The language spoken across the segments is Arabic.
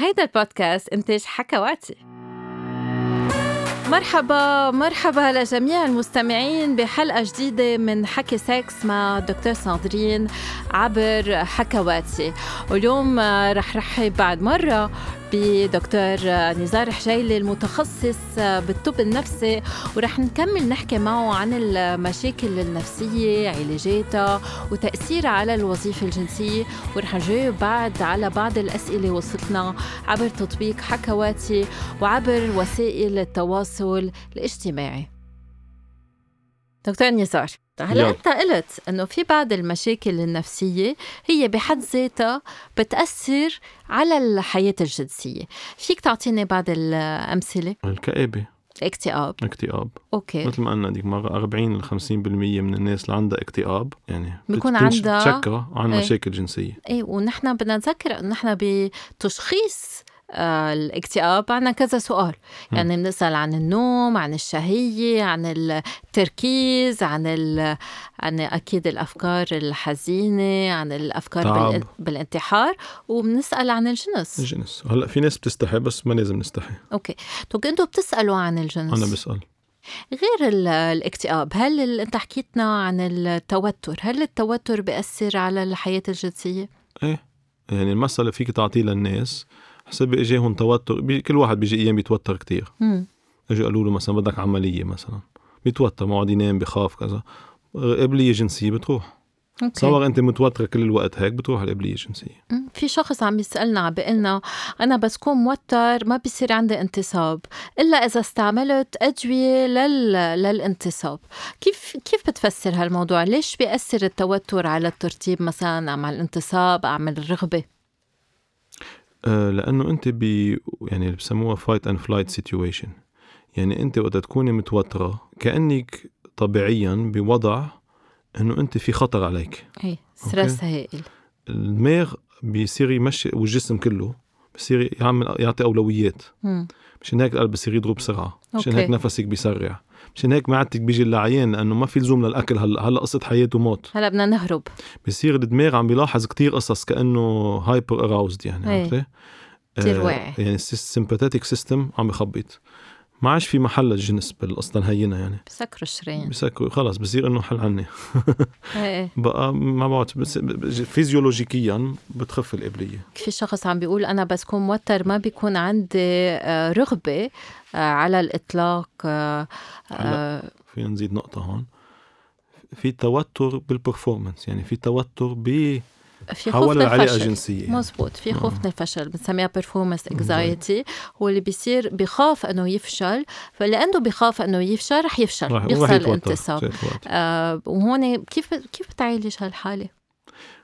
هيدا البودكاست إنتاج حكواتي. مرحبا مرحبا لجميع المستمعين بحلقة جديدة من حكي سكس مع الدكتور ساندرين عبر حكواتي. واليوم رح رحب بعد مرة بدكتور نزار حجيلي المتخصص بالطب النفسي ورح نكمل نحكي معه عن المشاكل النفسية علاجاتها وتأثيرها على الوظيفة الجنسية. ورح نجاوب بعد على بعض الأسئلة وصلتنا عبر تطبيق حكواتي وعبر وسائل التواصل الاجتماعي. دكتور نزار. هلا انت قلت انه في بعض المشاكل النفسية هي بحد ذاتها بتأثر على الحياة الجنسية. فيك تعطيني بعض الأمثلة؟ الكآبة. الاكتئاب اكتئاب. أوكي. مثل ما قلنا ديك مرة 40 ل 50% من الناس اللي عندها اكتئاب يعني بيكون عندها تشكى عن إيه. مشاكل جنسية. إيه ونحن بدنا نذكر إنه نحن بتشخيص الاكتئاب عنا كذا سؤال. يعني بنسأل عن النوم عن الشهية عن التركيز عن ال... عن أكيد الأفكار الحزينة عن الأفكار. بال... بالانتحار وبنسأل عن الجنس. الجنس. هلأ في ناس بتستحي بس ما لازم نستحي. أوكي. طب أنتوا بتسألوا عن الجنس. أنا بسأل. غير ال- الاكتئاب هل ال... أنت حكيتنا عن التوتر هل التوتر بيأثر على الحياة الجنسية؟ إيه. يعني المسألة فيك تعطيه للناس. حسب اجاهم توتر بي... كل واحد بيجي أيام بيتوتر كتير. مم. اجوا قالوا له مثلا بدك عملية مثلا بيتوتر بيقعد ينام بخاف كذا. قابلية جنسية بتروح. okay. تصور أنت متوترة كل الوقت هيك بتروح القابلية الجنسية. مم. في شخص عم يسألنا عم بيقلنا أنا بس كون موتر ما بيصير عندي انتصاب. إلا إذا استعملت أدوية لل... للانتصاب. كيف كيف بتفسر هالموضوع؟ ليش بيأثر التوتر على الترتيب مثلا أم على الانتصاب أم على الرغبة؟ آه لأنه أنت ب يعني اللي بسموها fight and flight situation يعني أنت وقت تكوني متوترة كأنك طبيعيا بوضع إنه أنت في خطر عليك. هي stress هائل. الدماغ بيصير يمشي والجسم كله بصير يعمل يعطي أولويات. مشان هيك القلب بصير يضرب بسرعة مشان. هيك نفسك بيسرع مشان هيك معدتك بتجي لعيان لأنه ما في لزوم للأكل هلا هلا قصة حياه وموت هلا بدنا نهرب بصير الدماغ عم بيلاحظ كتير قصص كأنه hyper aroused يعني إيه. عرفتي؟ كتير آه، واعي. يعني ال sympathetic system عم بخبط ما عادش في محل للجنس بالقصة هي يعني. بسكروا الشرايين. بسكروا خلص بصير إنه حل عني. إيه. بقى ما بعرف بس فيزيولوجيكيا بتخف القابلية في شخص عم بيقول أنا بس كون موتر ما بيكون عندي آه، رغبة آه، على الإطلاق آه، آه، فينا نزيد نقطة هون. في توتر بالبرفورمانس يعني في توتر ب في خوف من الفشل. الجنسية مزبوط. في خوف من الفشل. بنسميها performance anxiety. هو اللي بيصير بخاف إنه يفشل. فلأنه بخاف إنه يفشل رح يفشل. بيخسر الانتصاب. آه وهون كيف كيف بتعالج هالحالة؟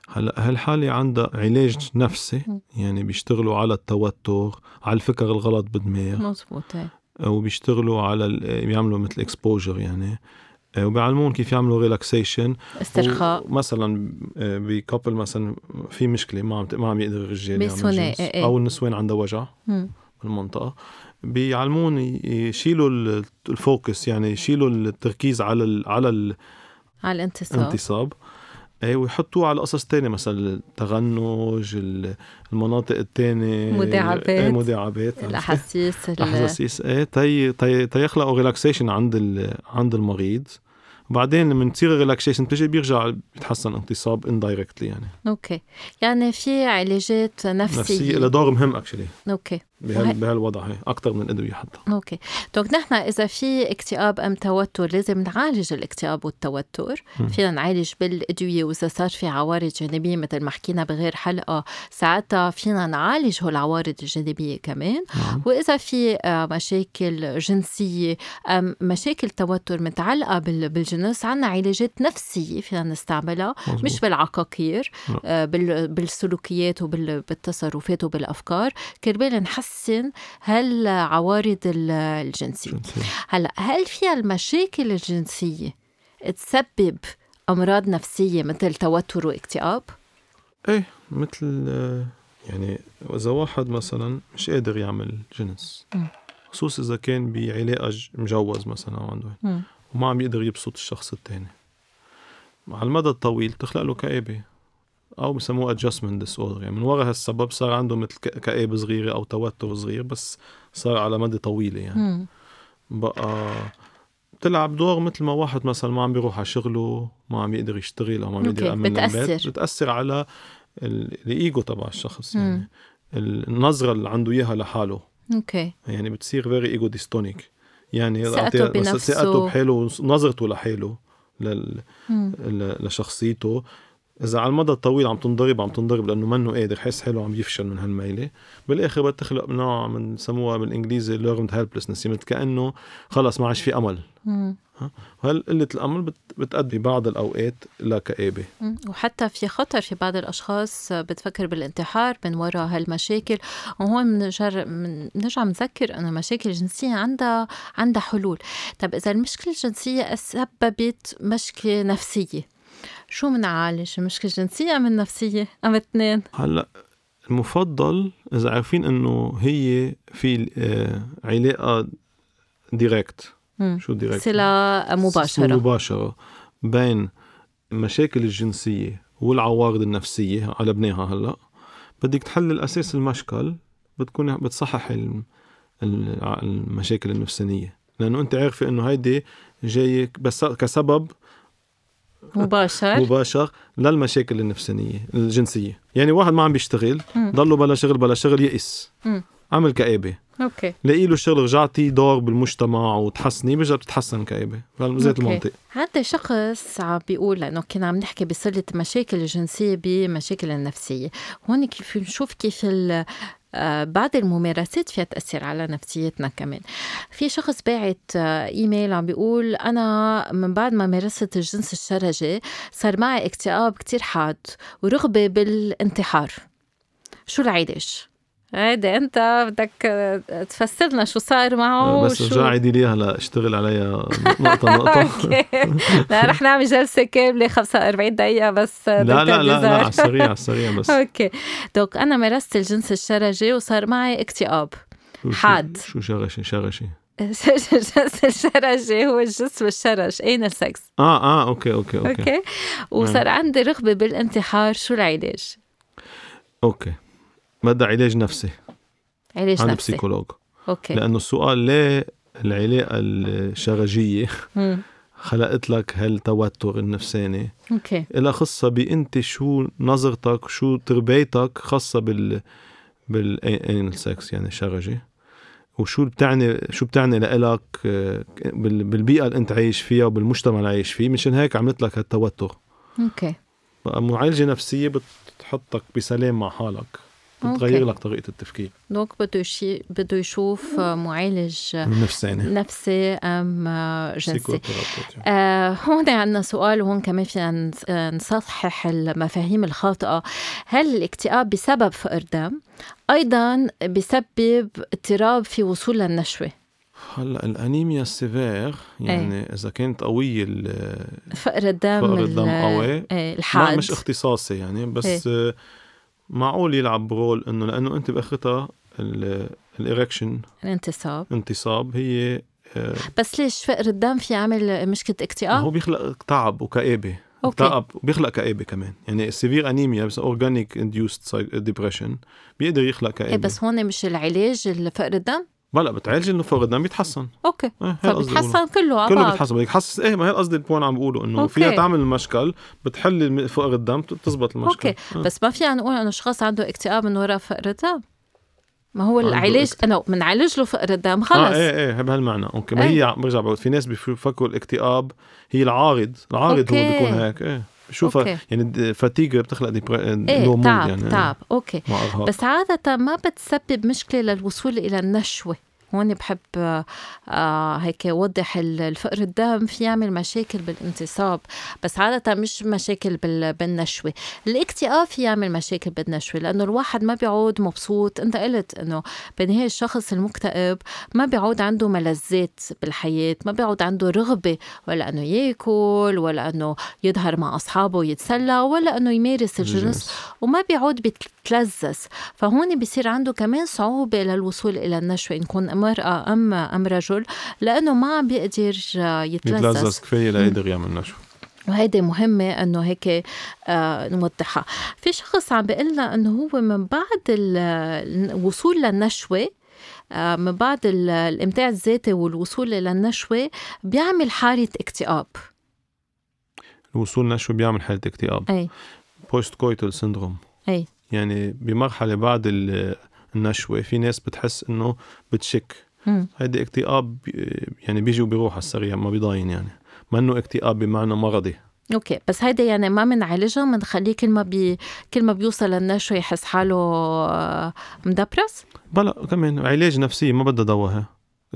هلا هالحالة عندها علاج نفسي يعني بيشتغلوا على التوتر على الفكر الغلط بالدماغ. مزبوط إيه. وبيشتغلوا على بيعملوا مثل exposure يعني. وبيعلمون كيف يعملوا relaxation استرخاء مثلا ب couple مثلا في مشكلة ما عم ما عم يقدر الرجال يعمل جنس، إيه. أو النسوان عندها وجع. بالمنطقة بيعلمون يشيلوا ال- ال focus يعني يشيلوا التركيز على ال على على الانتصاب الانتصاب اي ويحطوه على قصص تانية مثلا التغنج ال- المناطق التانية مداعبات. إيه، مداعبات؟ الأحاسيس ال- احاسيس إيه تي تي تيخلقوا relaxation عند. عند المريض بعدين لما تصير ال relaxation بتجي بيرجع بيتحسن انتصاب indirectly يعني. okay. يعني في علاجات نفسية, نفسية لها دور مهم اكشلي أوكي. بهال... بهالوضع هي أكثر من الادويه حتى okay donc نحن إذا في اكتئاب أم توتر لازم نعالج الاكتئاب والتوتر مم. فينا نعالج بالأدوية وإذا صار في عوارض جانبية مثل ما حكينا بغير حلقة ساعتها فينا نعالج هول العوارض الجانبية كمان نعم. وإذا في آه، مشاكل جنسية أم مشاكل توتر متعلقة بال- بالجنس عنا علاجات نفسية فينا نستعملها مزبوط. مش بالعقاقير نعم. آه، بال- بالسلوكيات وبالتصرفات وبالأفكار كرمال نحسن هالعوارض ال- الجنسية؟ جنسية. هلا هل فيها المشاكل الجنسية تسبب أمراض نفسية مثل توتر واكتئاب؟ إيه مثل يعني إذا واحد مثلا مش قادر يعمل جنس مم. خصوصا إذا كان بعلاقه ج- مجوز مثلا أو عنده. وما عم يقدر يبسط الشخص التاني. على المدى الطويل تخلق له كآبة. أو بسموه adjustment disorder يعني من وراء هالسبب صار عنده مثل ك- كآبة صغيرة أو توتر صغير بس صار على مدى طويلة يعني مم. بقى بتلعب دور مثل ما واحد مثلا ما عم بيروح على شغله ما عم يقدر يشتغل أو ما عم يقدر يأمن البيت بتأثر. على ال- الإيجو تبع الشخص مم. يعني النظرة اللي عنده إياها لحاله okay يعني بتصير very ego dystonic يعني ثقته بنفسه. ثقته بحاله نظرته لحاله لل... لشخصيته إذا على المدى الطويل عم تنضرب عم تنضرب لأنه منه قادر حس حاله عم يفشل من هالميلة. بالآخر بتخلق نوع من سموها بالإنجليزي learned helplessness يعني كأنه خلص ما عادش في أمل. هل قلة الأمل بت... بتؤدي بعض الأوقات لكآبه مم. وحتى في خطر في بعض الأشخاص بتفكر بالانتحار من وراء هالمشاكل. وهون من- بنرجع بنذكر أنه المشاكل الجنسية عندها عندها حلول. طب إذا المشكلة الجنسية سببت مشكلة نفسية شو منعالج المشكلة الجنسية أم النفسية؟ أم الاثنين هلأ المفضل إذا عارفين إنه هي في آه، علاقة direct مم. شو direct صلة مباشرة. مباشرة بين المشاكل الجنسية والعوارض النفسية على بناها هلأ. بدك تحل الأساس المشكل بتكون بتصحح الم- ال- المشاكل النفسانية. لأنه أنت عارفة إنه هيدي جاية بس كسبب مباشر. مباشر للمشاكل النفسانية الجنسية. يعني واحد ما عم بيشتغل. ضله بلا شغل بلا شغل يئس. عمل كآبة. okay. لاقي له شغل رجعتي دور بالمجتمع وتحسني بيرجع بتتحسن زيت okay. المنطق. هذا شخص عم بيقول لأنه كنا عم نحكي بصلة المشاكل الجنسية بمشاكل النفسية. هون كيف نشوف كيف بعض الممارسات فيها تأثر على نفسيتنا كمان في شخص باعت آه، إيميل عم بيقول أنا من بعد ما مارست الجنس الشرجي صار معي اكتئاب كتير حاد ورغبة بالانتحار شو العلاج؟ هيدا انت بدك آه، تفسرنا شو صار معه بس وشو- رجع عيدي لي هلا اشتغل عليها نقطة نقطة. أوكي. لا رح نعمل جلسة كاملة 45 دقيقة بس لا لا لا لا على السريع على السريع بس. أوكي. دوك أنا مارست الجنس الشرجي وصار معي اكتئاب. حاد. شو شغشي شغشي الجنس الشرجي هو الجسم الشرج انال سكس آه آه okay okay okay. okay, okay وصار عندي رغبة بالانتحار شو العلاج؟ okay. بدها علاج نفسي علاج عند نفسي. psychologue. okay. لأنه السؤال ليه العلاقة الشرجية مم. خلقت لك هالتوتر النفساني. okay. إلها خاصة بأنت شو نظرتك شو تربيتك خاصة بال بال anal sex يعني الشرجي وشو بتعني شو بتعني لإلك آه، بال- بالبيئة اللي أنت عايش فيها وبالمجتمع اللي عايش فيه؟ مشان هيك عملت لك هالتوتر. okay. معالجة نفسية بتحطك بسلام مع حالك. بتغير okay. لك طريقة التفكير. donc بده يشي بده يشوف آه، معالج آه، النفساني نفسي أم آه، جنسي. آه هون عندنا سؤال وهون كمان فينا نص- نصحح المفاهيم الخاطئة. هل الاكتئاب بسبب فقر دم؟ أيضا بسبب اضطراب في وصول للنشوة. هلا الأنيميا ال severe يعني إذا كانت قوية ال- فقر الدم فقر الدم ال- قوي. ما الحاد. مش اختصاصي يعني بس آه، معقول يلعب رول إنه لأنه أنت باخرتها الاريكشن الانتصاب انتصاب هي آه، بس ليش فقر الدم في عامل مشكلة هو اكتئاب؟ بيخلق تعب وكآبة أوكي. تعب وبيخلق كآبة كمان يعني السيفير انيميا بس اورجانيك انديوست ديبريشن بيقدر يخلق إيه كآبة بس هون مش العلاج الفقر الدم؟ بلا بتعالج إنه الدم بيتحسن. أوكي. إيه، قصدي أقوله. فبتحسن كله على كله بيتحسن. بدك تحسس. إيه ما هي القصد البوين عم بقوله إنه. فيها تعمل المشكل بتحل فقر الدم بتزبط المشكل. أوكي. آه. بس ما فينا نقول إنه شخص عنده اكتئاب من وراء فقر الدم. ما هو العلاج أنا بنعالج له فقر الدم آه خلص. إيه إيه بهالمعنى. أوكي. ما إيه. هي برجع بقول في ناس بيفكروا الاكتئاب هي العارض. العارض أوكي. هو بيكون هيك. إيه. بشوفها أوكي. يعني فتيجة بتخلق ديبر... إيه لو مود تعب يعني. تعب أوكي. بس عادة ما بتسبب مشكلة للوصول إلى النشوة. هون بحب آه هيك وضح ال- الفقر الدم في يعمل مشاكل بالانتصاب بس عادة مش مشاكل بال- بالنشوة. الاكتئاب في يعمل مشاكل بالنشوة لأنه الواحد ما بيعود مبسوط. أنت قلت أنه بالنهاية الشخص المكتئب ما بيعود عنده ملذات بالحياة ما بيعود عنده رغبة ولا أنه ياكل ولا أنه يظهر مع أصحابه ويتسلى ولا أنه يمارس الجنس وما بيعود بيتلذذ. فهون بيصير عنده كمان صعوبة للوصول إلى النشوة إن امرأة أم أم رجل لأنه ما عم بيقدر يتلذذ. يتلذذ كفاية ليقدر يعمل نشوة وهيدي مهمة إنه هيك آه نوضحها. في شخص عم بيقول لنا إنه هو من بعد الوصول للنشوة آه من بعد الإمتاع الذاتي والوصول للنشوة بيعمل حالة اكتئاب. الوصول للنشوة بيعمل حالة اكتئاب. أي. post coital syndrome أي. يعني بمرحلة بعد النشوة في ناس بتحس إنه بتشك. هيدي اكتئاب يعني بيجي وبيروح على السريع ما بيضاين يعني. ما إنه اكتئاب بمعنى مرضي. okay بس هيدا يعني ما بنعالجها بنخليه كل ما بي كل ما بيوصل للنشوة يحس حاله آه، مدبرس؟ بلا كمان علاج نفسي ما بدها دواء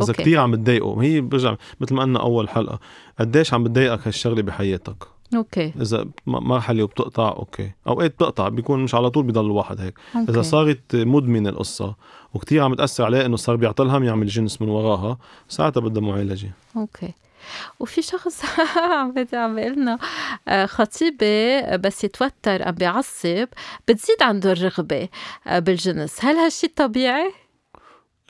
إذا كثير عم بتضايقه. هي برجع مثل ما قلنا أول حلقة قديش عم بتضايقك هالشغلة بحياتك؟ okay. إذا مرحلة وبتقطع okay. أوقات بتقطع بيكون مش على طول بضل الواحد هيك. okay. اذا صارت مدمنة القصة وكتير عم تاثر عليه إنه صار بيعطي هم يعمل جنس من وراها ساعتها بدها معالجة. okay. وفي شخص عم عم لنا آه، خطيبي بس يتوتر أو بيعصب بتزيد عنده الرغبة آه، بالجنس. هل هالشي طبيعي؟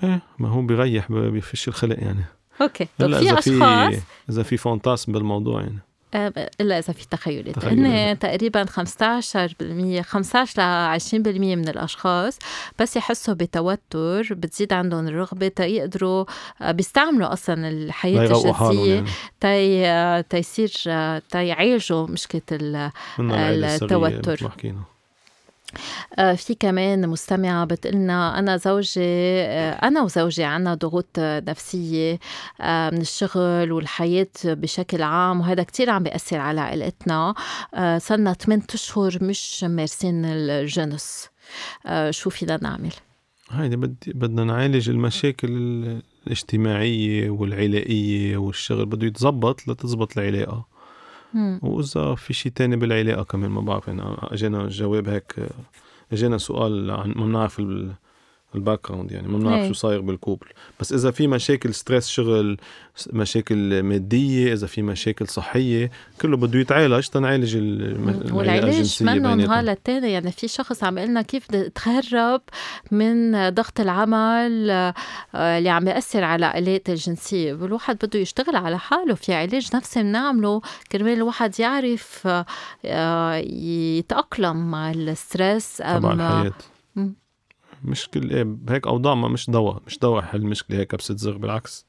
إيه ما هو بيريح بفش الخلق يعني. okay. طب في أشخاص؟ إذا في fantasme بالموضوع يعني. الا إذا في تخيلات هن تقريبا 15% 15 ل 20% من الأشخاص بس يحسوا بتوتر بتزيد عندهم الرغبة تيقدروا آه، بيستعملوا أصلا الحياة الجنسيه يعني. تي آه، تيصير تيعالجوا مشكلة التوتر. آه، في كمان مستمعة بتقلنا أنا زوجي آه، أنا وزوجي عنا ضغوط نفسية آه، من الشغل والحياة بشكل عام وهذا كتير عم بيأثر على عائلتنا. صرنا 8 أشهر مش مارسين الجنس. شو فينا نعمل؟ هيدي بدنا نعالج المشاكل الاجتماعية والعلائية والشغل بده يتظبط لتزبط العلاقة. وإذا في شيء تاني بالعلاقة كمان ما بعرف يعني أجينا جواب هيك أجينا سؤال عن ما بنعرف ال background يعني ما بنعرف شو صاير بال couple. بس إذا في مشاكل stress شغل مشاكل مادية إذا في مشاكل صحية كله بده يتعالج تنعالج والعلاج منه نهار للتاني. يعني في شخص عم يقول كيف تهرب من ضغط العمل آه، اللي عم يأثر على علاقته الجنسيه والواحد بده يشتغل على حاله. في علاج نفسي بنعمله. كرمال الواحد يعرف آه، يتأقلم مع الستريس تبع الحياة. مشكلة إيه هيك أوضاع ما مش دواء مش دواء حل مشكلة هيك بس تزغ بالعكس.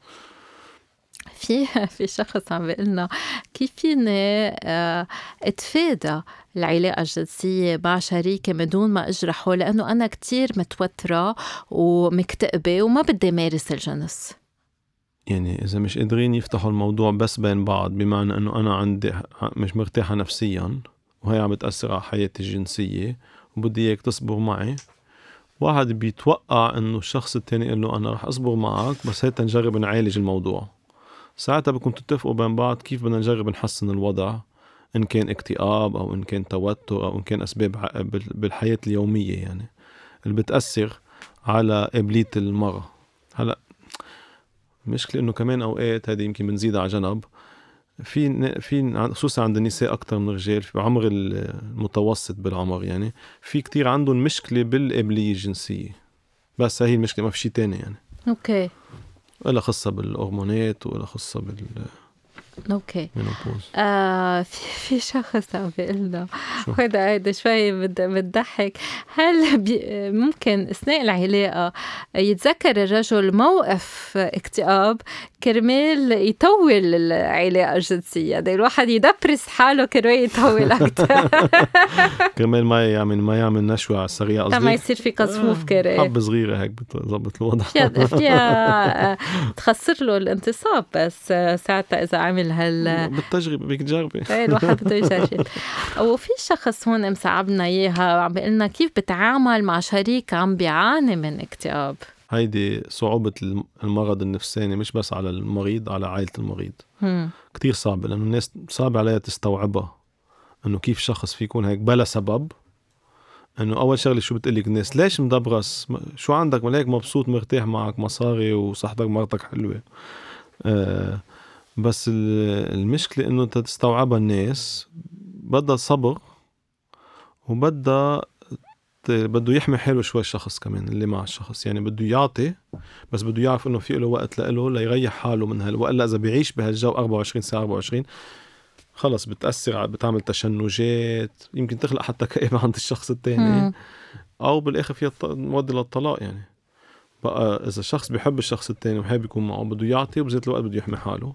في في شخص عم بيقول لنا كيف فيني آه، أتفادى العلاقة الجنسية مع شريكي من دون ما أجرحه؟ لأنه أنا كتير متوترة ومكتئبة وما بدي مارس الجنس. يعني إذا مش قادرين يفتحوا الموضوع بس بين بعض بمعنى إنه أنا عندي مش مرتاحة نفسيا وهي عم بتأثر على حياتي الجنسية وبدي إياك تصبر معي واحد بيتوقع إنه الشخص التاني يقول له أنا رح اصبر معك بس هيك نجرب نعالج الموضوع. ساعتها بدكم تتفقوا بين بعض كيف بدنا نجرب نحسن الوضع إن كان اكتئاب أو إن كان توتر أو إن كان أسباب بالحياة اليومية يعني اللي بتأثر على قابليه المرأة. هلأ المشكلة إنه كمان أوقات هذه يمكن بنزيدها على جنب. في في خصوصا عند النساء أكثر من الرجال في عمر المتوسط بالعمر يعني في كتير عندهم مشكلة بالقابليه الجنسية. بس هي المشكلة ما في شيء تاني يعني. أوكي. ولا خصها بالهرمونات ولا خصها بال أوكي. آه في في شخص عم بيقول لنا هذا هيدا شوي بتضحك. هل بي ممكن أثناء العلاقة يتذكر الرجل موقف اكتئاب؟ كرمال يطول العلاقة الجنسية. يعني الواحد يدبرس حاله كرمال يطول أكثر كرمال ما يعمل ما يعمل نشوة على السريع. قصدي ما يصير في قصفوف كريه حبه صغيرة هيك بتظبط الوضع. فيها فيها تخسر له الانتصاب بس ساعتها إذا عمل هال بالتجربه بدك تجربي. إيه الواحد بده يجرب. وفي شخص هون مصعبنا إياها عم بيقول لنا كيف بتعامل مع شريك عم بيعاني من اكتئاب؟ هيدي صعوبة المرض النفساني مش بس على المريض على عائلة المريض. مم. كتير صعبة لأنه الناس صعب عليها تستوعبها. إنه كيف شخص في يكون هيك بلا سبب. إنه أول شغلة شو بتقلك الناس؟ ليش مدبرس؟ شو عندك؟ ملاك مبسوط مرتاح معك مصاري وصحتك مرتك حلوة. آه بس المشكلة إنه تستوعبها الناس بدها صبر وبدها بده يحمي حاله شوي الشخص كمان اللي مع الشخص. يعني بده يعطي بس بده يعرف إنه في له وقت له ليريح حاله من هال وإلا إذا بيعيش بهالجو 24 ساعة 24 خلص بتأثر بتعمل تشنجات يمكن تخلق حتى كآبه عند الشخص الثاني. أو بالآخر فيها تودي للطلاق يعني. بقى إذا شخص بيحب الشخص الثاني وحابب يكون معه بده يعطي وبذات الوقت بده يحمي حاله.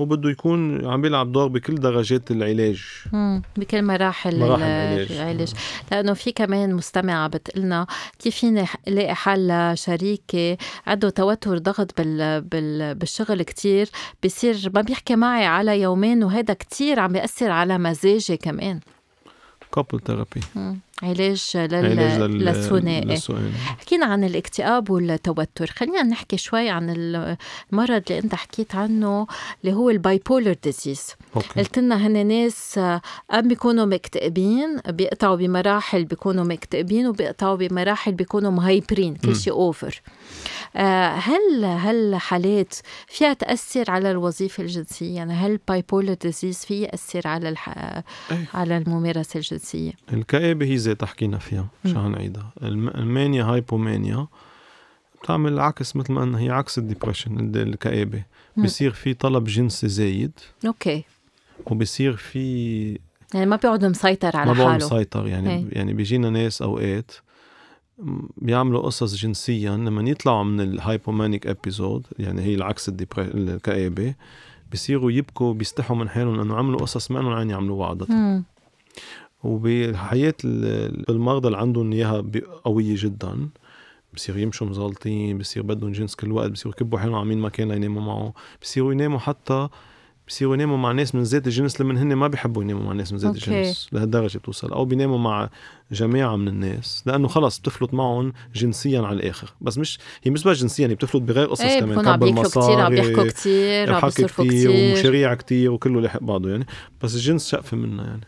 وبده يكون عم بيلعب دور بكل درجات العلاج مم. بكل مراحل, مراحل العلاج. العلاج. لأنه في كمان مستمعه بتقلنا كيف فيني ألاقي حل لشريكي عنده توتر ضغط بال... بال... بالشغل كتير بصير ما بيحكي معي على يومين وهذا كتير عم بيأثر على مزاجي كمان couple therapy. علاج, لل... علاج لل... للثنائي؟ حكينا عن الاكتئاب والتوتر. خلينا نحكي شوي عن المرض اللي انت حكيت عنه اللي هو ال bipolar disease okay. قلت لنا هن ناس أم بيكونوا مكتئبين بيقطعوا بمراحل بيكونوا مكتئبين وبيقطعوا بمراحل بيكونوا مهايبرين كل شيء over هل هالحالات فيها تاثر على الوظيفة الجنسية يعني هل bipolar disease فيه يأثر على الح... أي. على الممارسة الجنسية الكآبة هي زي حكينا فيها مش مم. هنعيدها ال م- ال mania hypomania بتعمل عكس مثل ما هي عكس ال depression ال- الكآبة مم. بصير في طلب جنسي زايد okay وبصير في يعني ما بيقعد مسيطر على ما حاله مسيطر يعني إيه. يعني بيجينا ناس أوقات بيعملوا قصص جنسيا لما يطلعوا من ال hypomanic episode يعني هي العكس الكآبة بصيروا يبكوا بيستحوا من حالهم لأنه عملوا قصص ما لهم عين يعملوها عادة. وبحياة ال- المرضى اللي عندهم إياها قوية جدا بصير يمشوا مزلطين بصير بدهم جنس كل وقت بصيروا يكبوا حالهم على مين ما كان ليناموا معه بصيروا يناموا حتى بصيروا يناموا مع ناس من ذات الجنس لمن هن ما بيحبوا يناموا مع ناس من ذات. الجنس لهالدرجة بتوصل. أو بيناموا مع جماعة من الناس. لأنه خلص بتفلت معهم جنسيا على الآخر. بس مش هي مش بس جنسيا هي بتفلت بغير قصص إيه كمان. عم بياكلوا كتير عم بيحكوا كتير عم بيصرفوا كتير كتير. ومشاريع كتير وكله لاحق بعضه يعني. بس الجنس شقفة منها يعني.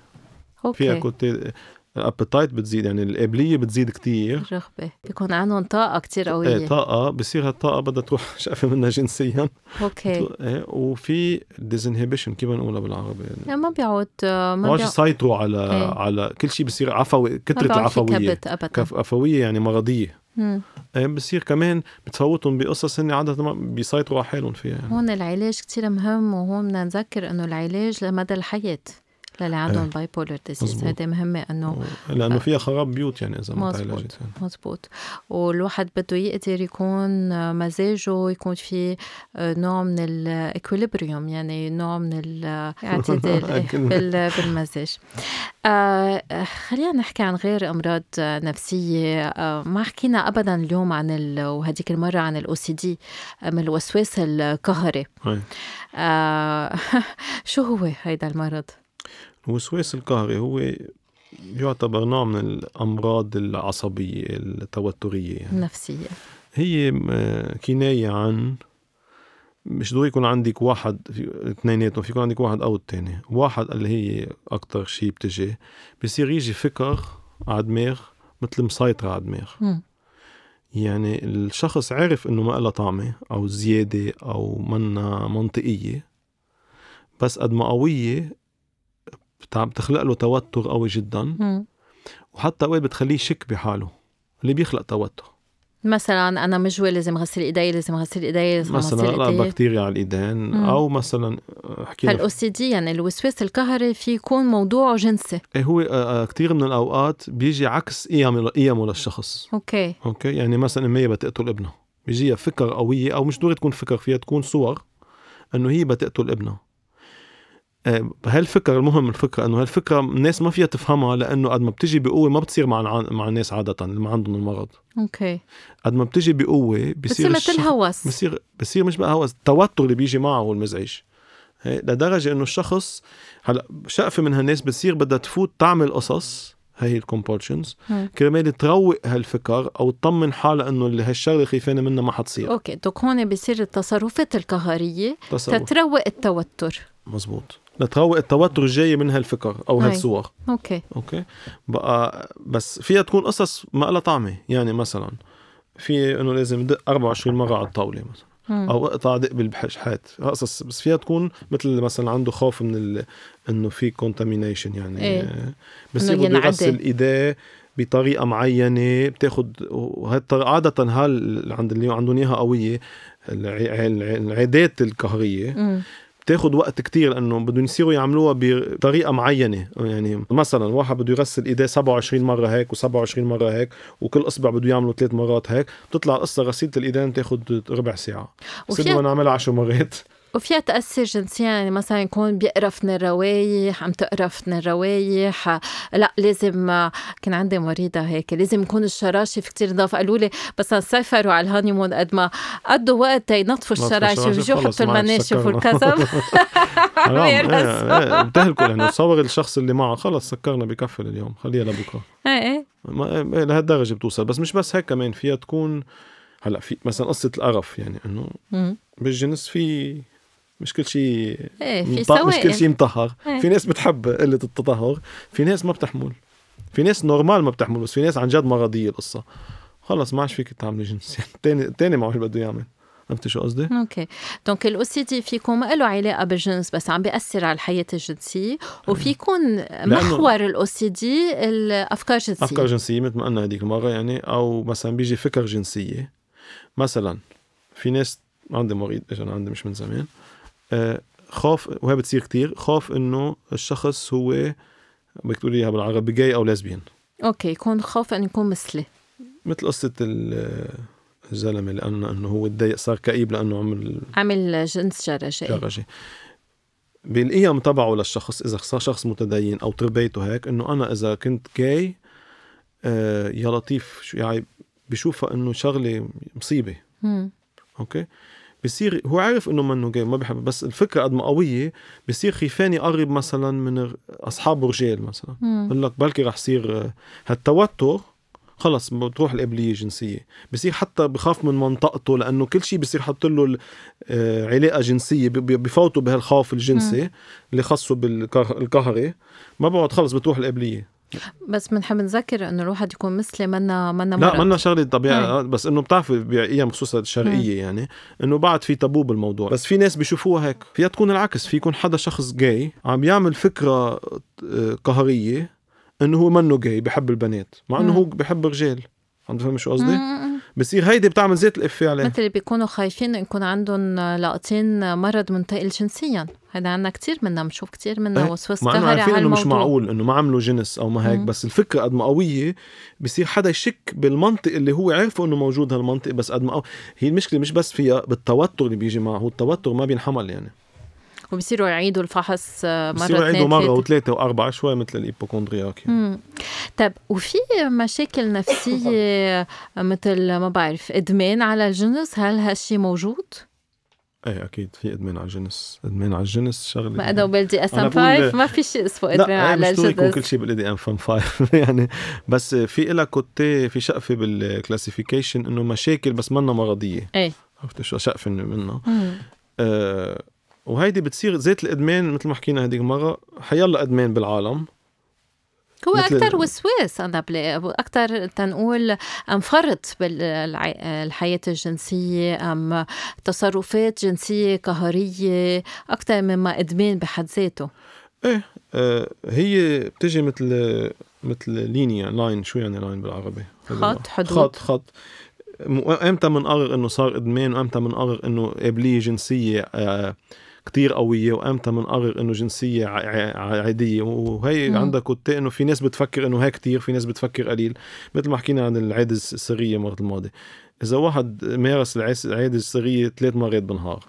فيها okay كنت ال appetite بتزيد يعني القابليه بتزيد كتير. رغبة. بيكون عندهم طاقة كتير إيه قوية طاقة. بصير هالطاقة بدها تروح شقفه منها جنسيا. okay. إيه وفي disinhibition كيف بنقولها بالعربي؟ يعني ما بيعود ما ما بيعود يسيطروا على إيه. على كل شيء بصير عفوي كثره العفوية. كبت ابدا. عفوية يعني مرضية. إيه بصير كمان بتفوتهم بقصص هن عادة ما بيسيطروا على حالهم فيها. يعني هون العلاج كتير مهم وهون بدنا نذكر إنه العلاج لمدى الحياة. للي عندهم. bipolar disease. هيدي مهمة إنه لأنه فيها خراب بيوت يعني إذا ما. تعالجت يعني. مزبوط والواحد بده يقدر يكون مزاجه يكون في نوع من ال équilibre يعني نوع من الاعتدال بالمزاج آه خلينا نحكي عن غير أمراض نفسية آه ما حكينا ابدا اليوم عن وهديك المرة عن ال OCD من الوسواس القهري. آه شو هو هيدا المرض الوسواس القهري هو يعتبر نوع من الأمراض العصبية التوترية يعني. النفسيه هي م- كناية عن مش ضروري يكون عندك واحد اثنيناتهم في يكون عندك واحد أو التاني واحد اللي هي أكتر شيء بتجي بصير يجي فكر على دماغ مثل مسيطر على دماغ. يعني الشخص عرف إنه ما لها طعمة أو زيادة أو منا منطقية بس قد ما قوية بتخلق له توتر قوي جدا. مم. وحتى اوقات بتخليه يشك بحاله. اللي بيخلق توتر. مثلا أنا مجوي لازم اغسل إيدي لازم اغسل إيدي لازم مثلا اغسل إيدي. بكتيريا على الإيدين. مم. أو مثلا حكينا هالاو سي دي يعني الوسواس القهري في يكون موضوعه جنسي. إيه هو آه، آه، كتير من الأوقات بيجي عكس قيمه قيمه للشخص. okay. okay؟ يعني مثلا امي بتقتل ابنها بيجيها فكر قوية أو مش ضروري تكون فكر فيها تكون صور إنه هي بتقتل ابنها. آه، هالفكرة المهم الفكرة إنه هالفكرة الناس ما فيها تفهمها لأنه قد ما بتجي بقوة ما بتصير مع مع الناس عادة اللي ما عندهم المرض. okay. قد ما بتجي بقوة بصير بصير مثل هوس. بصير بصير مش بقى هوس التوتر اللي بيجي معه هو المزعج هي لدرجة إنه الشخص هلأ شقفة من هالناس بتصير بدها تفوت تعمل قصص هي ال compulsions. كرمال تروق هالفكر أو تطمن حالها إنه اللي هالشغلة خايفانه منها ما حتصير. okay donc هون بيصير التصرفات القهرية تتروق التوتر. مزبوط. لتروق التوتر الجاي من هالفكر أو هاي. هالصور. okay. okay؟ بقى بس فيها تكون قصص ما لها طعمة. يعني مثلا في إنه لازم ندق 24 مرة على الطاولة مثلا. مم. أو اقطع دق بالحشحات قصص. بس فيها تكون مثل مثلا عنده خوف من ال... إنه في كونتامينيشن يعني. إيه. إنه بده ينعدي. يغسل إيديه بطريقة معينة. بتاخد وهالطريقة عادة هال عند اللي عندهم إياها قوية. الع- الع- العادات القهرية. بتاخد وقت كتير لأنه بدهم يصيروا يعملوها بطريقة معينة. يعني مثلا واحد بده يغسل إيديه 27 مرة هيك و27 مرة هيك وكل إصبع بده يعملوا ثلاث مرات هيك بتطلع القصة غسيلة الإيدين بتاخد ربع ساعة. وفيها نعملها 10 مرات. وفيها تأثر جنسيا يعني مثلا يكون بيقرف من الروايح عم تقرف من الروايح لا لازم كان عندي مريضة هيك لازم يكون الشراشف كتير نظاف قالوا لي بس سافروا على الهانيمون قد ما قضوا وقت ينظفوا الشراشف ويجوا يحطوا المناشف إيه إيه بتهلكوا يعني تصور الشخص اللي معه خلص سكرنا بكفل اليوم. خليها لبكرة. إيه إيه, إيه، لهالدرجة بتوصل. بس مش بس هيك كمان فيها تكون هلأ في مثلا قصة القرف يعني إنه بالجنس في مش كل شيء إيه في مش كل شيء مطهر. إيه. في ناس بتحب قلة التطهر في ناس ما بتحمل. في ناس normal ما بتحمل بس في ناس عن جد مرضية القصة. خلص ما عادش فيك تعملي جنس. الثاني الثاني ما عادش بده يعمل. فهمتي شو قصدي؟ okay. donc ال OCD فيكم ما له علاقة بالجنس بس عم بيأثر على الحياة الجنسية. وفيكم محور ال OCD الأفكار الجنسية. أفكار جنسية مثل ما قلنا هذيك المرة يعني أو مثلا بيجي فكر جنسية. مثلا في ناس عندي مريض اجى عندي مش من زمان. خاف وهي بتصير كتير. خاف إنه الشخص هو بدك تقولي إياها بالعربي جاي أو لازبيان أوكي يكون خاف إنه يكون مثلي. مثل قصة الزلمة لأنه إنه هو تضايق صار كئيب لأنه عمل عمل جنس جرجي جرجي بالقيم تبعه للشخص إذا صار شخص متدين أو تربيته هيك إنه أنا إذا كنت جاي آه يا لطيف يعني بشوفها إنه شغلة مصيبة. مم. أوكي؟ بصير هو عارف إنه منه جاي ما بحب بس الفكرة قد ما قوية بصير خيفان يقرب مثلا من اصحابه رجال مثلا. بقول لك بلكي رح يصير هالتوتر خلص بتروح القابليه الجنسيه بصير حتى بخاف من منطقته لأنه كل شيء بصير حط له آه، علاقة جنسية بفوتوا بهالخوف الجنسي اللي خصه بالقهري ما بقعد خلص بتروح القابليه بس بنحب نذكر إنه الواحد يكون مثلي منا منا لا منا شغلة طبيعه بس إنه بتعرفي بايام خصوصا الشرقيه يعني إنه بعد في تابو بالموضوع. بس في ناس بيشوفوها هيك. فيها تكون العكس. في يكون حدا شخص جاي عم يعمل فكرة آه، قهرية إنه هو منه جاي بحب البنات مع إنه هو بحب الرجال. عم تفهم شو قصدي؟ بصير هيدي بتعمل زيت الافيه عليه مثل اللي بيكونوا خايفين يكون عندهم لاقطين مرض منتقل جنسيا. هذا عنا كثير منا بنشوف كثير منا وسوس مع إنه عارفين إنه مش معقول إنه ما عملوا جنس أو ما هيك مم. بس الفكرة قد ما قوية بصير حدا يشك بالمنطق اللي هو عارفه إنه موجود هالمنطق بس قد ما هي المشكلة مش بس فيها بالتوتر اللي بيجي معه التوتر ما بينحمل يعني. وبصيروا يعيدوا الفحص مرة بصيروا يعيدوا مرة وثلاثة وأربعة شوي مثل الإيبوكوندرياك يعني. طيب وفي مشاكل نفسية مثل ما بعرف إدمان على الجنس؟ هل هالشي موجود؟ إيه أكيد في إدمان على الجنس. إدمان على الجنس شغلة ما أنا وبلدي اس ام 5 ما في شيء اسمه إدمان على الجنس لا يكون كل شيء بالاي دي ام 5 يعني. بس في لها côté في شقفة بال classification إنه مشاكل بس منا مرضية. إيه. عرفت شو؟ شقفة منها. آه وهيدي بتصير ذات الإدمان مثل ما حكينا هذيك المره حيلا إدمان بالعالم. هو أكثر وسواس أنا بلاقي أكثر تنقول أم فرط بالحياة الجنسية أم تصرفات جنسية قهرية أكثر مما إدمان بحد ذاته. إيه آه هي بتجي مثل مثل linear line شو يعني لاين بالعربي؟ خط حدود. خط خط. أمتى بنقرر إنه صار إدمان وأمتى بنقرر إنه قابليه جنسية آه كتير قوية وأمتى بنقرر إنه جنسية عادية. وهي مم. عندك كتة إنه في ناس بتفكر إنه هي كتير في ناس بتفكر قليل. مثل ما حكينا عن العادة السرية مرة الماضية إذا واحد مارس العادة السرية ثلاث مرات بالنهار.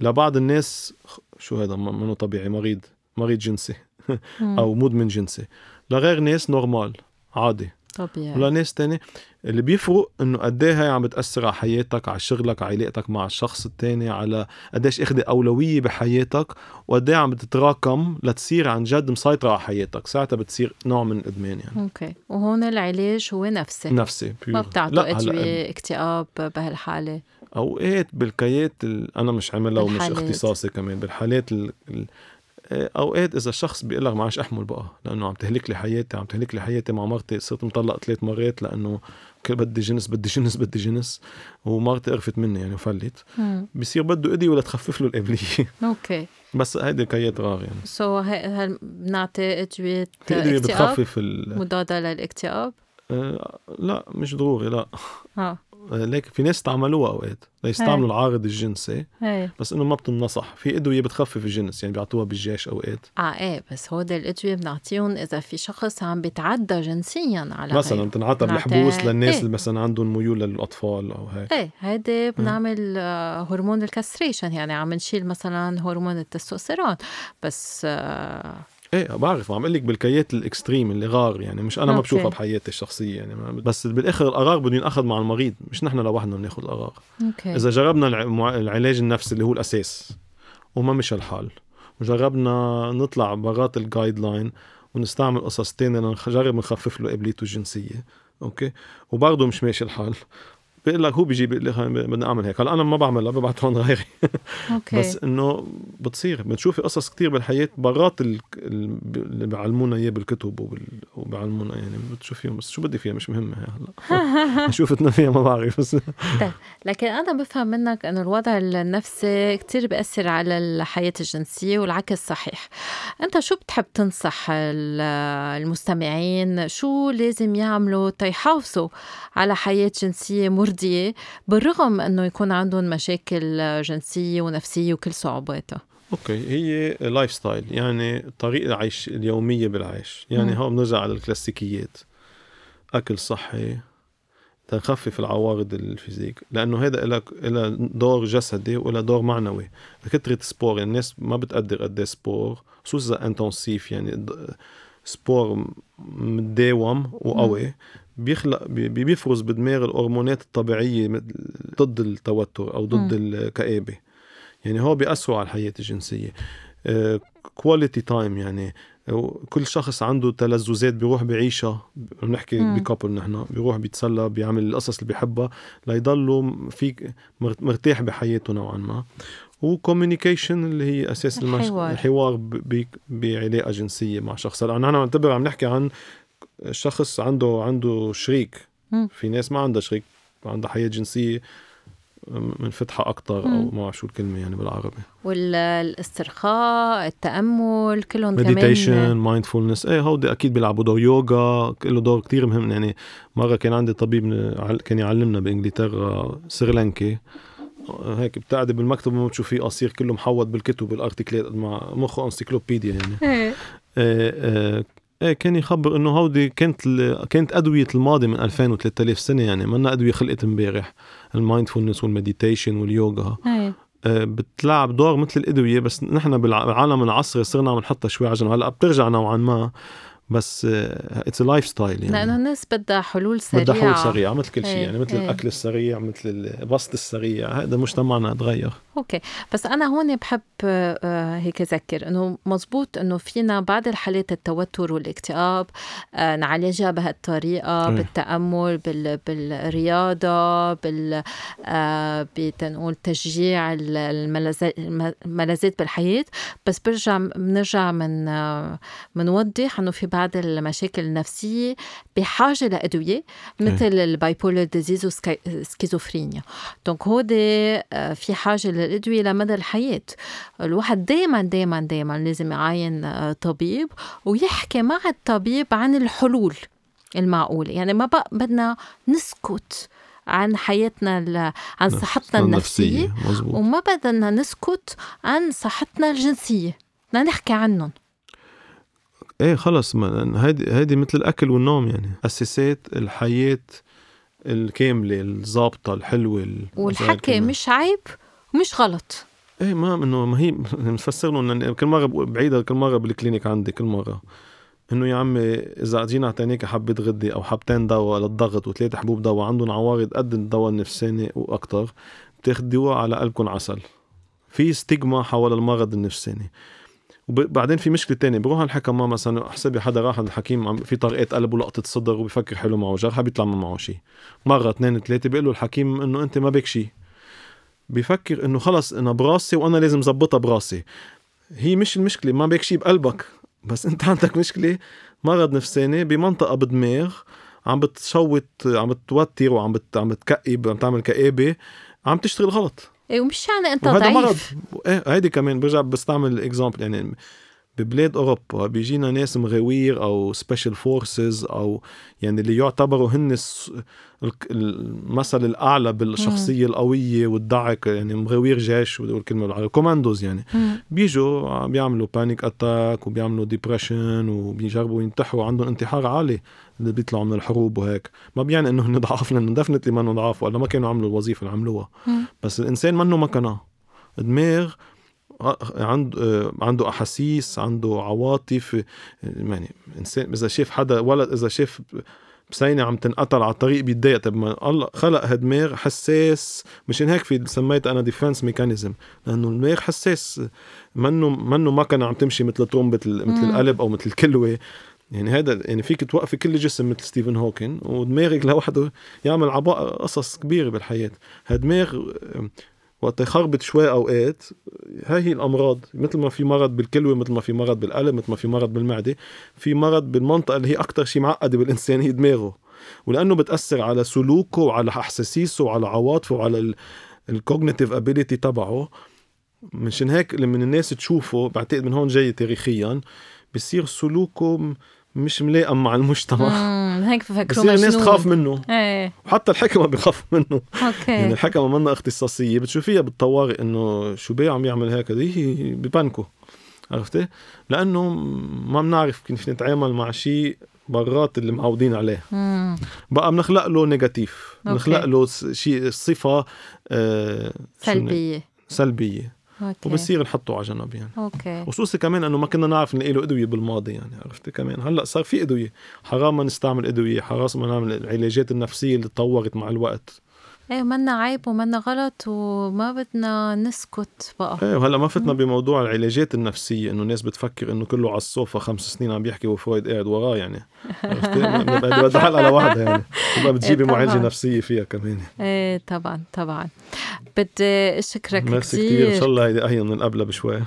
لبعض الناس شو هذا؟ منه طبيعي؟ مريض. مريض جنسي. أو مدمن جنسي. لغير ناس normal عادي. طبيعي. ولا ناس تاني اللي بيفرق إنه قد إيه هي عم بتأثر على حياتك على شغلك على علاقتك مع الشخص التاني على قديش أخذ أولوية بحياتك وقد إيه عم بتتراكم لتصير عن جد مسيطرة على حياتك. ساعتها بتصير نوع من الإدمان يعني. okay. وهون العلاج هو نفسي. نفسي. ما بتعطوا أدوية اكتئاب بهالحالة؟ أوقات بال cas أنا مش عاملها ومش اختصاصي كمان بالحالات ال... أوقات إذا الشخص بيقول لك معلش أحمل بقى لأنه عم تهلك لي حياتي عم تهلك لي حياتي مع مرتي صرت مطلق ثلاث مرات لأنه بدي جنس بدي جنس بدي جنس ومرتي قرفت مني يعني وفلت. بصير بده أدوية ولا تخفف له القابليه okay. بس هيدي كيات غار يعني. so هل بنعطي ادويه اكتئاب؟ بتخفف مضادة للاكتئاب؟ آه لا مش ضروري لا. آه. ليك في ناس استعملوها أوقات ليستعملوا. العارض الجنسي إيه بس إنه ما بتنصح في إدوية بتخفف الجنس يعني بيعطوها بالجيش أوقات آه إيه بس هودي الإدوية بنعطيهم إذا في شخص عم بيتعدى جنسيا على مثلا. بتنعطى بنعطيه- بالحبوس للناس إيه. اللي مثلا عندهم ميول للأطفال أو هيك إيه هيدي بنعمل آه، هرمون ال castration يعني عم نشيل مثلا هرمون التستوستيرون بس آه، إيه بعرف عم أقول لك بال cas ال extreme اللي rares يعني مش أنا ما okay. بشوفها بحياتي الشخصية يعني بس بالآخر القرار بده ينأخذ مع المريض مش نحن لوحدنا بناخذ القرار okay. إذا جربنا العلاج النفسي اللي هو الأساس وما مشى الحال وجربنا نطلع برات ال guideline ونستعمل قصص تانية لنجرب نخفف له قابليته الجنسية okay؟ وبرضه مش ماشي الحال. بيقول لك هو بيجي بيقول لي خ- بدنا اعمل هيك. هلا أنا ما بعملها ببعتهم غيري. okay. بس إنه بتصير. بنشوف قصص كتير بالحياة. برات ال- ال- اللي بيعلمونا إياه بالكتب وبال... وبيعلمونا يعني بتشوفيهم. بس شو بدي فيها؟ مش مهمة هلا. شوفتنا فيها ما بعرف. بس لكن أنا بفهم منك أنه الوضع النفسي كتير بيأثر على الحياة الجنسية والعكس صحيح. أنت شو بتحب تنصح ال- المستمعين؟ شو لازم يعملوا تيحافظوا على حياة جنسية مرضية بالرغم أنه يكون عندهم مشاكل جنسية ونفسية وكل صعوباتها. okay هي lifestyle يعني طريقة العيش اليومية بالعيش. يعني. هون بنرجع على الكلاسيكيات أكل صحي تنخفف العوارض ال physiques لأنه هذا لك إلها دور جسدي ولا دور معنوي. كثره sport يعني الناس ما بتقدر قد إيه sport خصوصا intensif يعني sport مداوم وقوي. بيخلق بي- بيفرز بدماغ الهرمونات الطبيعية ضد التوتر أو ضد مم. الكآبة يعني هو بيأثروا على الحياة الجنسية quality time يعني آه، كل شخص عنده تلذذات بيروح بعيشها بنحكي. ب couple نحن بيروح بيتسلى بيعمل القصص اللي بيحبها ليضلوا في مر- مرتاح بحياته نوعا ما و communication اللي هي أساس المش... الحوار. الحوار ب- ب- بعلاقة جنسية مع شخص هلا نحن بنعتبر عم نحكي عن شخص عنده عنده شريك. في ناس ما عندها شريك عندها حياة جنسية منفتحه أكثر أو. ما شو الكلمة يعني بالعربي. والاسترخاء التأمل كلهم meditation mindfulness إيه هودي أكيد بيلعبوا دور. يوغا له دور كتير مهم. يعني مرة كان عندي طبيب كان يعلمنا بإنجلترا سريلانكي هيك بتقعدي بالمكتب ما بتشوفيه قصير كله محوط بالكتب ما مخه encyclopedia يعني. إيه. إيه إيه إيه كان يخبر إنه هودي كانت ال... كانت أدوية الماضي من 2000 و3000 سنة يعني منا أدوية خلقت امبارح ال mindfulness وال meditation واليوغا. إيه. آه، بتلعب دور مثل الأدوية بس نحن بالعالم العصري صرنا عم نحطها شوي على جنب. هلأ بترجع نوعا ما. بس it's lifestyle يعني. لأنه الناس بدها حلول سريعة بدها حلول سريعة. مثل كل شيء إيه، يعني مثل إيه. الأكل السريع مثل البسط السريع هذا مجتمعنا تغير. okay. بس أنا هون بحب آه، هيك أذكر إنه مزبوط إنه فينا بعض الحالات التوتر والاكتئاب آه، نعالجها بهالطريقة إيه. بالتامل بال بالرياضة بال آه، بتنقول تشجيع ال- الملذات بالحياة. بس برجع بنرجع من آه، بنوضح إنه في بعض المشاكل النفسية بحاجة لأدوية مثل ال bipolar disease وال schizophrenia دونك هودي آه، في حاجة للأدوية لمدى الحياة. الواحد دائما دائما دائما لازم يعاين آه، طبيب ويحكي مع الطبيب عن الحلول المعقولة. يعني ما بقى بدنا نسكت عن حياتنا ال- عن صحتنا النفسية مزبوط وما بدنا نسكت عن صحتنا الجنسية. بدنا نحكي عنهم. إيه خلص هيدي هيدي مثل الأكل والنوم يعني. اساسات الحياة الكاملة الظابطه الحلوة ال- والحكي. مش عيب ومش غلط. إيه ما إنه ما هي بنفسر له انه كل مرة بعيدها كل مرة بالكلينيك عندي كل مرة. إنه يا عمي إذا جينا اعطيناك حبه غده أو حبتين دواء للضغط وثلاث حبوب دواء عندهم عوارض قد الدواء النفساني وأكثر بتاخدوها على قلبكم عسل. في ستيغما حول المرض النفساني. وبعدين في مشكلة تانية بروح على الحكمة مثلا حسابي حدا راح عند الحكيم في طرقات قلب ولقطه صدر وبفكر حلو معه جرح بيطلع ما معه شيء مرة اثنين ثلاثة بيقول له الحكيم إنه أنت ما بك شيء بيفكر إنه خلص أنا براسي وأنا لازم زبطها براسي. هي مش المشكلة ما بك شيء بقلبك. بس أنت عندك مشكلة مرض نفساني بمنطقة بالدماغ عم بتشوت عم بتوتر وعم بت عم بتكئب عم تعمل كآبه عم تشتغل غلط. ومش يعني أنت وهذا مرض. ضعيف. إيه هيدي كمان برجع بستعمل example يعني ببلاد أوروبا بيجينا ناس مغاوير أو special forces أو يعني اللي يعتبروا هن المثل الأعلى بالشخصية القوية والدعك يعني مغاوير جيش الكلمة بالعربي كوماندوز يعني. بيجوا بيعملوا panic attack وبيعملوا depression وبيجربوا ينتحروا عندهم انتحار عالي اللي بيطلعوا من الحروب وهيك. ما بيعني إنه هن ضعاف لأنه definitely ما ضعاف ولا ما كانوا عملوا الوظيفة اللي عملوها. بس الإنسان منه مكنه دماغ عنده عنده أحاسيس عنده عواطف يعني إنسان إذا شاف حدا ولد إذا شاف بسينة عم تنقتل على الطريق بيتضايق. طب ما الله خلق هالدماغ حساس. مشان هيك في سميت أنا defense mechanism لأنه الدماغ حساس. منه منه مكنة عم تمشي مثل ترومبة مثل القلب أو مثل الكلوة. يعني هذا يعني فيك توقفي كل جسم مثل ستيفن هوكينغ ودماغك لوحده يعمل أعباء قصص كبيرة بالحياة. هالدماغ وقت يخربط شوي أوقات هاي هي الأمراض. مثل ما في مرض بالكلوة مثل ما في مرض بالقلب مثل ما في مرض بالمعدة في مرض بالمنطقة اللي هي أكثر شيء معقدة بالإنسان هي دماغه. ولأنه بتأثر على سلوكه وعلى احاسيسه وعلى عواطفه وعلى ال cognitive ability تبعه. مشان هيك لما الناس تشوفه بعتقد من هون جاي تاريخيا بصير سلوكه مش ملائم مع المجتمع. هيك بفكروا بصير الناس تخاف منه. إيه. وحتى الحكمة بخاف منه. أوكي. يعني الحكمة منا اختصاصية. بتشوفيها بالطوارئ إنه شو بيه عم يعمل هيك هي ببانكو عرفتي؟ لأنه ما بنعرف كيف نتعامل مع شيء برات اللي معودين عليه. مم. بقى بنخلق له négatif. بنخلق له شيء صفة آه سلبية. سلبية. أوكي. وبصير نحطه على جنب يعني. أوكي. خصوصي كمان إنه ما كنا نعرف نلاقي له أدوية بالماضي يعني عرفتي؟ كمان هلأ صار في أدوية. حرام ما نستعمل أدوية حرام ما نعمل العلاجات النفسية اللي تطورت مع الوقت. إيه منا عيب ومنا غلط وما بدنا نسكت بقى. إيه وهلأ ما فتنا بموضوع العلاجات النفسية إنه الناس بتفكر إنه كله على الصوفه خمس سنين عم بيحكي وفرويد قاعد وراه يعني. بدي على واحدة يعني. تبقى بتجيبي إيه معالجة طبعاً. نفسية فيها كمان إيه طبعا طبعا. بدي أشكرك ميرسي كثير إن شاء الله هيدي أهين من قبلها بشوي.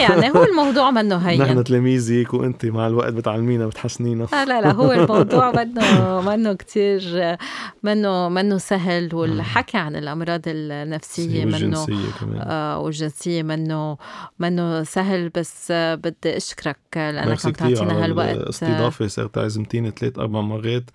يعني هو الموضوع منه نحن هين تلاميذك وانت مع الوقت بتعلمينا بتحسنينا لا لا لا هو الموضوع منه منه كثير منه منه سهل والحكي عن الأمراض النفسية منه آه والجنسية منه منه سهل بس آه، بدي أشكرك لأنك ميرسي عم تعطينا هالوقت الاستضافة. صرت عزمتيني ثلاث أربع مرات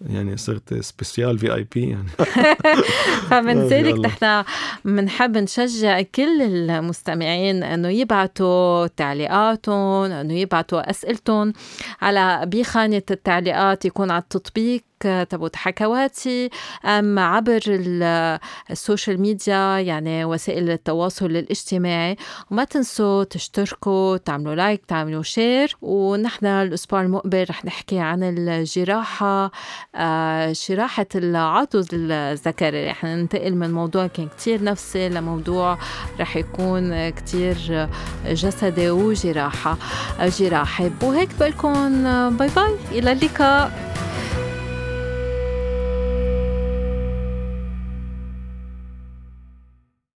يعني صرت spécial VIP يعني. فمن آه، ذلك. نحن بنحب نشجع كل المستمعين إنه يبعتوا تعليقاتهم إنه يبعتوا أسئلتهم على بخانة التعليقات يكون على التطبيق تبعت حكواتي أم عبر ال- ال social media يعني وسائل التواصل الاجتماعي. وما تنسوا تشتركوا تعملوا like تعملوا share. ونحن الأسبوع المقبل رح نحكي عن الجراحة آه، جراحة العضو الذكري. رح ننتقل من موضوع كان كتير نفسي لموضوع رح يكون كتير جسدي وجراحة جراحي. وهيك بقول bye bye. إلى اللقاء.